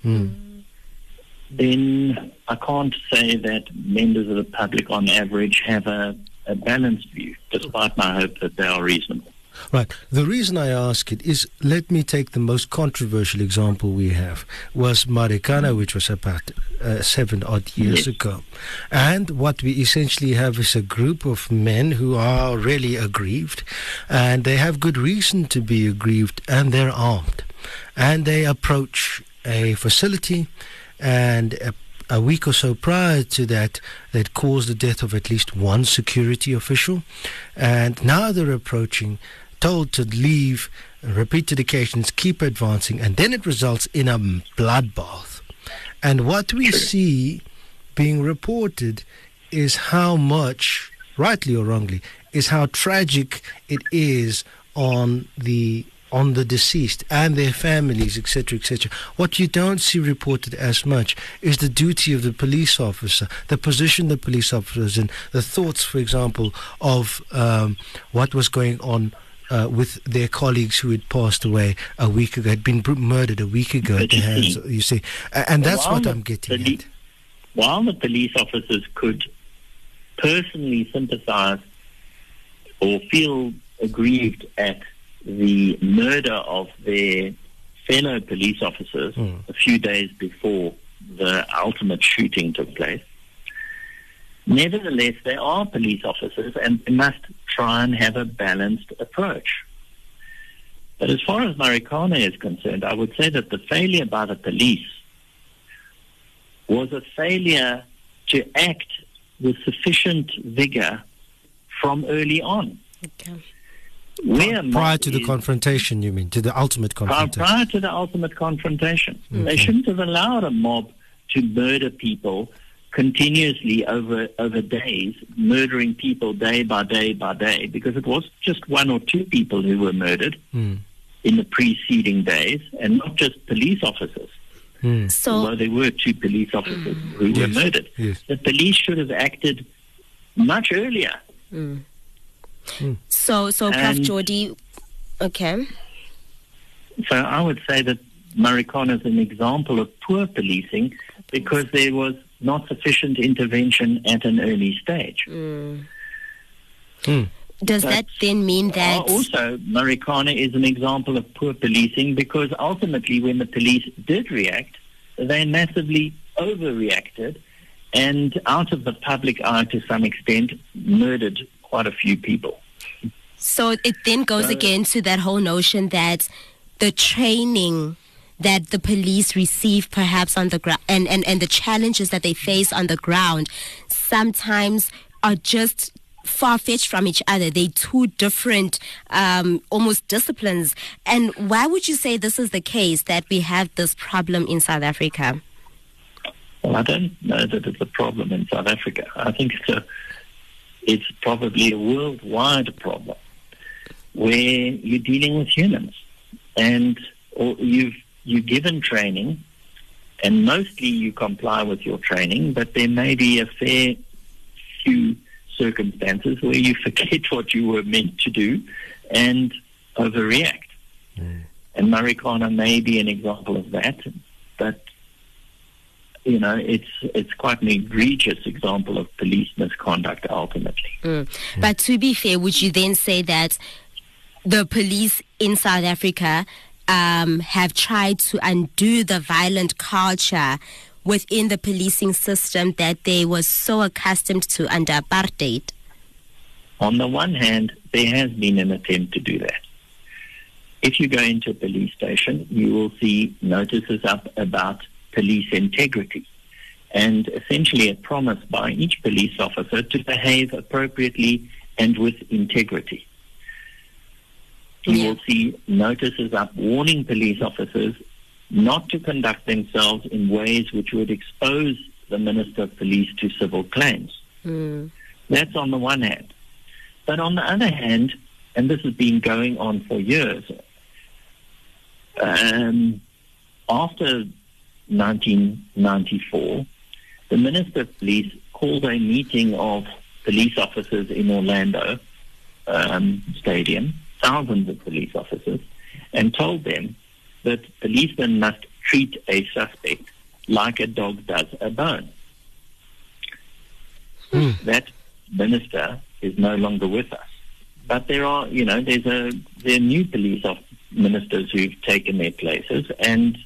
then I can't say that members of the public on average have a, a balanced view, despite my hope that they are reasonable. Right. The reason I ask it is let me take the most controversial example we have was Marikana, which was about uh, seven odd years ago. And what we essentially have is a group of men who are really aggrieved and they have good reason to be aggrieved and they're armed. And they approach a facility and a a week or so prior to that, that caused the death of at least one security official. And now they're approaching, told to leave, repeated occasions, keep advancing, and then it results in a bloodbath. And what we (coughs) see being reported is how much, rightly or wrongly, is how tragic it is on the on the deceased and their families, etc., etc. What you don't see reported as much is the duty of the police officer, the position the police officer is in, the thoughts, for example, of um, what was going on. Uh, with their colleagues who had passed away a week ago, had been murdered a week ago at the hands, you see, and that's While what I'm getting poli- at. While the police officers could personally sympathize or feel aggrieved at the murder of their fellow police officers a few days before the ultimate shooting took place, nevertheless, they are police officers and must try and have a balanced approach. But as far as Marikana is concerned, I would say that the failure by the police was a failure to act with sufficient vigor from early on. Where Prior to the confrontation, you mean, to the ultimate confrontation? prior to the ultimate confrontation. They shouldn't have allowed a mob to murder people continuously over over days, murdering people day by day by day, because it was just one or two people who were murdered Mm. in the preceding days, and not just police officers. Mm. Although there were two police officers who were murdered, Yes. the police should have acted much earlier. So, so, Prof. And- Jordi, okay. So I would say that Marikana is an example of poor policing because there was not sufficient intervention at an early stage. Does But that then mean Uh, that Also, Marikana is an example of poor policing because ultimately, when the police did react, they massively overreacted and, out of the public eye to some extent, murdered quite a few people. So it then goes So- again to that whole notion that the training that the police receive perhaps on the ground and, and, and the challenges that they face on the ground sometimes are just far fetched from each other. They're two different um, almost disciplines. And why would you say this is the case that we have this problem in South Africa? Well, I don't know that it's a problem in South Africa. I think it's a, it's probably a worldwide problem where you're dealing with humans, and you've you're given training, and mostly you comply with your training, but there may be a fair few circumstances where you (laughs) forget what you were meant to do and overreact. And Marikana may be an example of that, but you know, it's it's quite an egregious example of police misconduct ultimately. Mm. But to be fair, would you then say that the police in South Africa um, have tried to undo the violent culture within the policing system that they were so accustomed to under apartheid? On the one hand, there has been an attempt to do that. if you go into a police station, you will see notices up about police integrity and essentially a promise by each police officer to behave appropriately and with integrity. You will see notices up warning police officers not to conduct themselves in ways which would expose the Minister of Police to civil claims. Mm. That's on the one hand. But on the other hand, and this has been going on for years, um, after 1994, the Minister of Police called a meeting of police officers in Orlando um, Stadium, thousands of police officers, and told them that policemen must treat a suspect like a dog does a bone. Hmm. That minister is no longer with us. But there are, you know, there's a there are new police ministers who've taken their places, and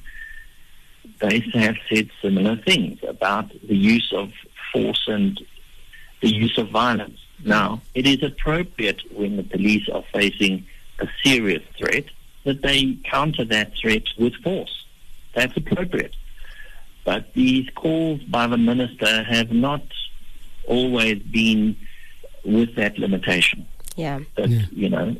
they have said similar things about the use of force and the use of violence. Now, it is appropriate when the police are facing a serious threat that they counter that threat with force. That's appropriate. But these calls by the minister have not always been with that limitation. Yeah. That, you know,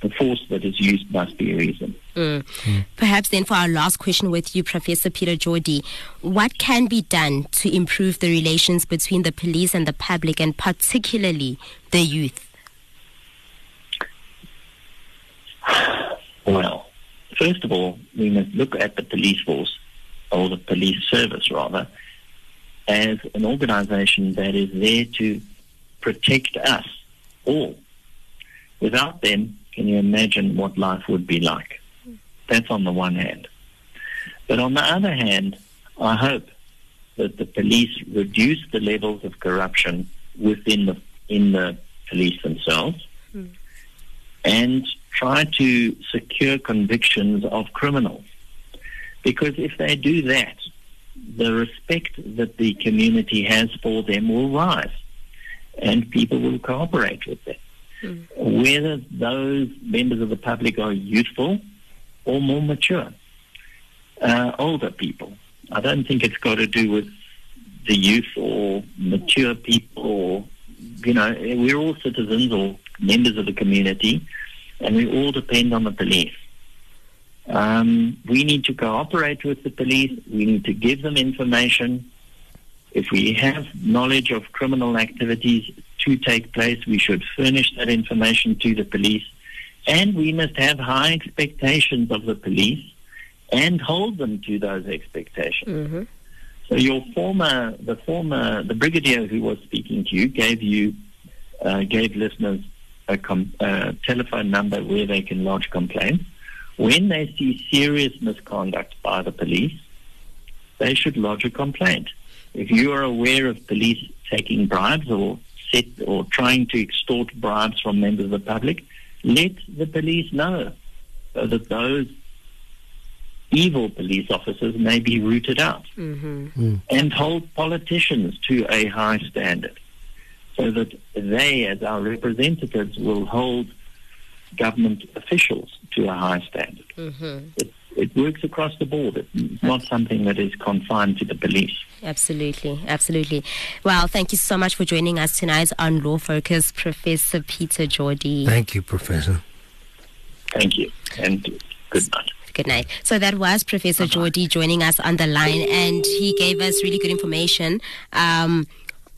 the force that is used must be reasoned. Mm. Perhaps then, for our last question with you, Professor Peter Jordi, what can be done to improve the relations between the police and the public, and particularly the youth? Well, first of all, we must look at the police force, or the police service rather, as an organization that is there to protect us all. Without them, can you imagine what life would be like? That's on the one hand. But on the other hand, I hope that the police reduce the levels of corruption within the in the police themselves hmm. and try to secure convictions of criminals. Because if they do that, the respect that the community has for them will rise and people will cooperate with them. Whether those members of the public are youthful or more mature, uh, older people. I don't think it's got to do with the youth or mature people or, you know, we're all citizens or members of the community and we all depend on the police. Um, we need to cooperate with the police. We need to give them information. If we have knowledge of criminal activities to take place, we should furnish that information to the police. And we must have high expectations of the police and hold them to those expectations. So your former, the former, the brigadier who was speaking to you gave you, uh, gave listeners a com- uh, telephone number where they can lodge complaints. When they see serious misconduct by the police, they should lodge a complaint. If you are aware of police taking bribes or set or trying to extort bribes from members of the public, let the police know so that those evil police officers may be rooted out Mm-hmm. and hold politicians to a high standard so that they, as our representatives, will hold government officials to a high standard. Mm-hmm. It, it works across the board. It's not something that is confined to the police. Absolutely, absolutely. Well, thank you so much for joining us tonight on Law Focus, Professor Peter Jordi. Thank you, Professor. Thank you, and good night. Good night. So that was Professor Jordi joining us on the line, and he gave us really good information. Um,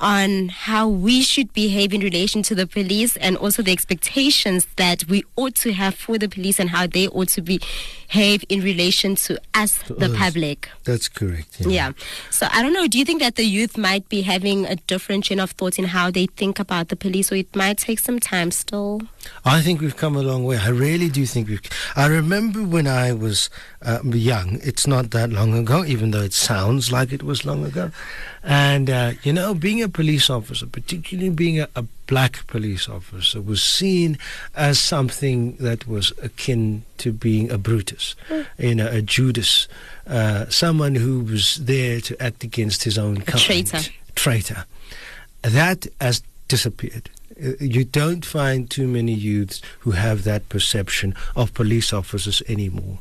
on how we should behave in relation to the police and also the expectations that we ought to have for the police and how they ought to behave in relation to us, the us. public. That's correct. Yeah. So I don't know. Do you think that the youth might be having a different chain of thought in how they think about the police, or it might take some time still? I think we've come a long way. I really do think we've. I remember when I was uh, young. It's not that long ago, even though it sounds like it was long ago. And uh, you know, being a police officer, particularly being a, a black police officer, was seen as something that was akin to being a Brutus, you know, a Judas, uh, someone who was there to act against his own kind. traitor. Traitor. That has disappeared. Uh, you don't find too many youths who have that perception of police officers anymore,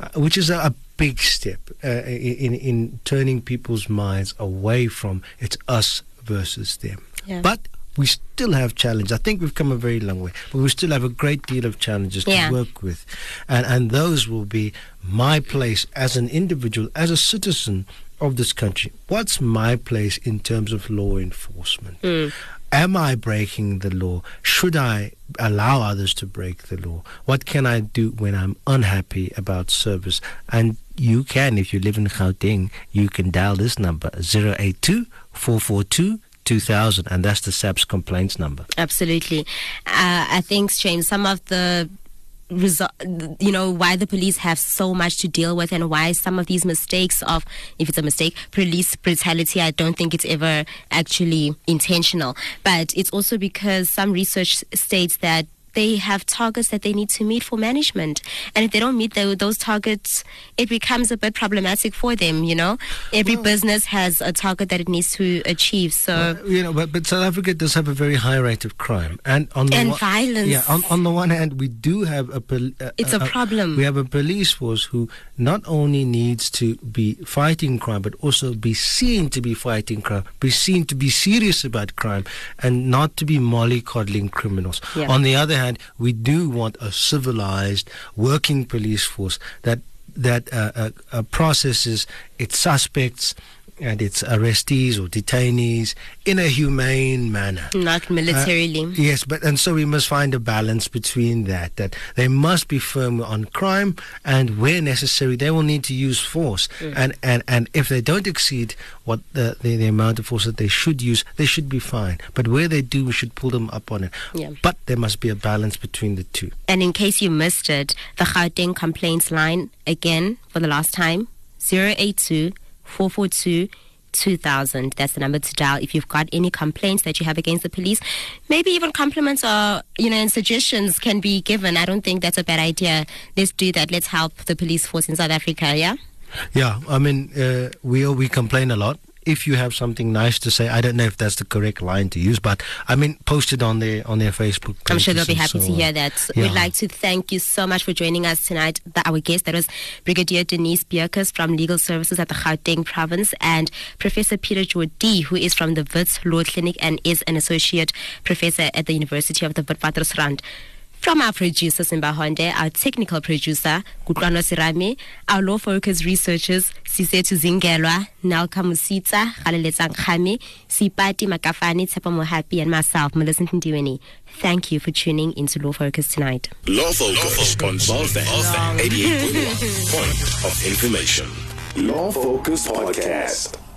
uh, which is a, big step uh, in in turning people's minds away from it's us versus them. Yeah. But we still have challenges. I think we've come a very long way, but we still have a great deal of challenges Yeah. to work with, and and those will be my place as an individual, as a citizen of this country. What's my place in terms of law enforcement? Am I breaking the law? Should I allow others to break the law? What can I do when I'm unhappy about service? And you can, if you live in Gauteng, you can dial this number 082 442 2000, and that's the SAPS complaints number. Absolutely. Uh, I think, James, some of the you know, why the police have so much to deal with and why some of these mistakes of, if it's a mistake, police brutality, I don't think it's ever actually intentional. But it's also because some research states that they have targets that they need to meet for management. And if they don't meet tho- those targets, it becomes a bit problematic for them, you know? Every business has a target that it needs to achieve. So, you know, but, but South Africa does have a very high rate of crime, and on the And one- violence. Yeah, on, on the one hand, we do have a. Pol- uh, It's a problem. We have a police force who not only needs to be fighting crime, but also be seen to be fighting crime, be seen to be serious about crime, and not to be mollycoddling criminals. Yeah. On the other hand, we do want a civilized, working police force that that uh, uh, uh, processes its suspects and its arrestees or detainees in a humane manner. not militarily. Uh, yes, but and so we must find a balance between that. That they must be firm on crime, and where necessary, they will need to use force. Mm. And, and and if they don't exceed what the, the the amount of force that they should use, they should be fine. But where they do, we should pull them up on it. Yeah. But there must be a balance between the two. And in case you missed it, the Gauteng complaints line again for the last time 082 442 2000. That's the number to dial if you've got any complaints that you have against the police. Maybe even compliments or, you know, and suggestions can be given. I don't think that's a bad idea. Let's do that. Let's help the police force in South Africa, yeah? Yeah, I mean, uh, we we complain a lot. If you have something nice to say, I don't know if that's the correct line to use, but I mean, post it on their on their Facebook. I'm sure they'll be happy so to hear that. Yeah. We'd like to thank you so much for joining us tonight. The, our guest, that was Brigadier Denise Bierkes from Legal Services at the Gauteng Province and Professor Peter Jordi, who is from the Wits Law Clinic and is an associate professor at the University of the Witwatersrand. From our producer, Simba Honde, our technical producer, Kutlwano Sirame, our law focus researchers, Sisetu Zingelwa, Nelka Musita, Galeletsang Khame, Sipati Makafani, Tsepa Mohapi, and myself, Melissa Ndiweni. Thank you for tuning into Law Focus tonight. Law Focus on Vow FM 88.1. Point of information. Law Focus Podcast.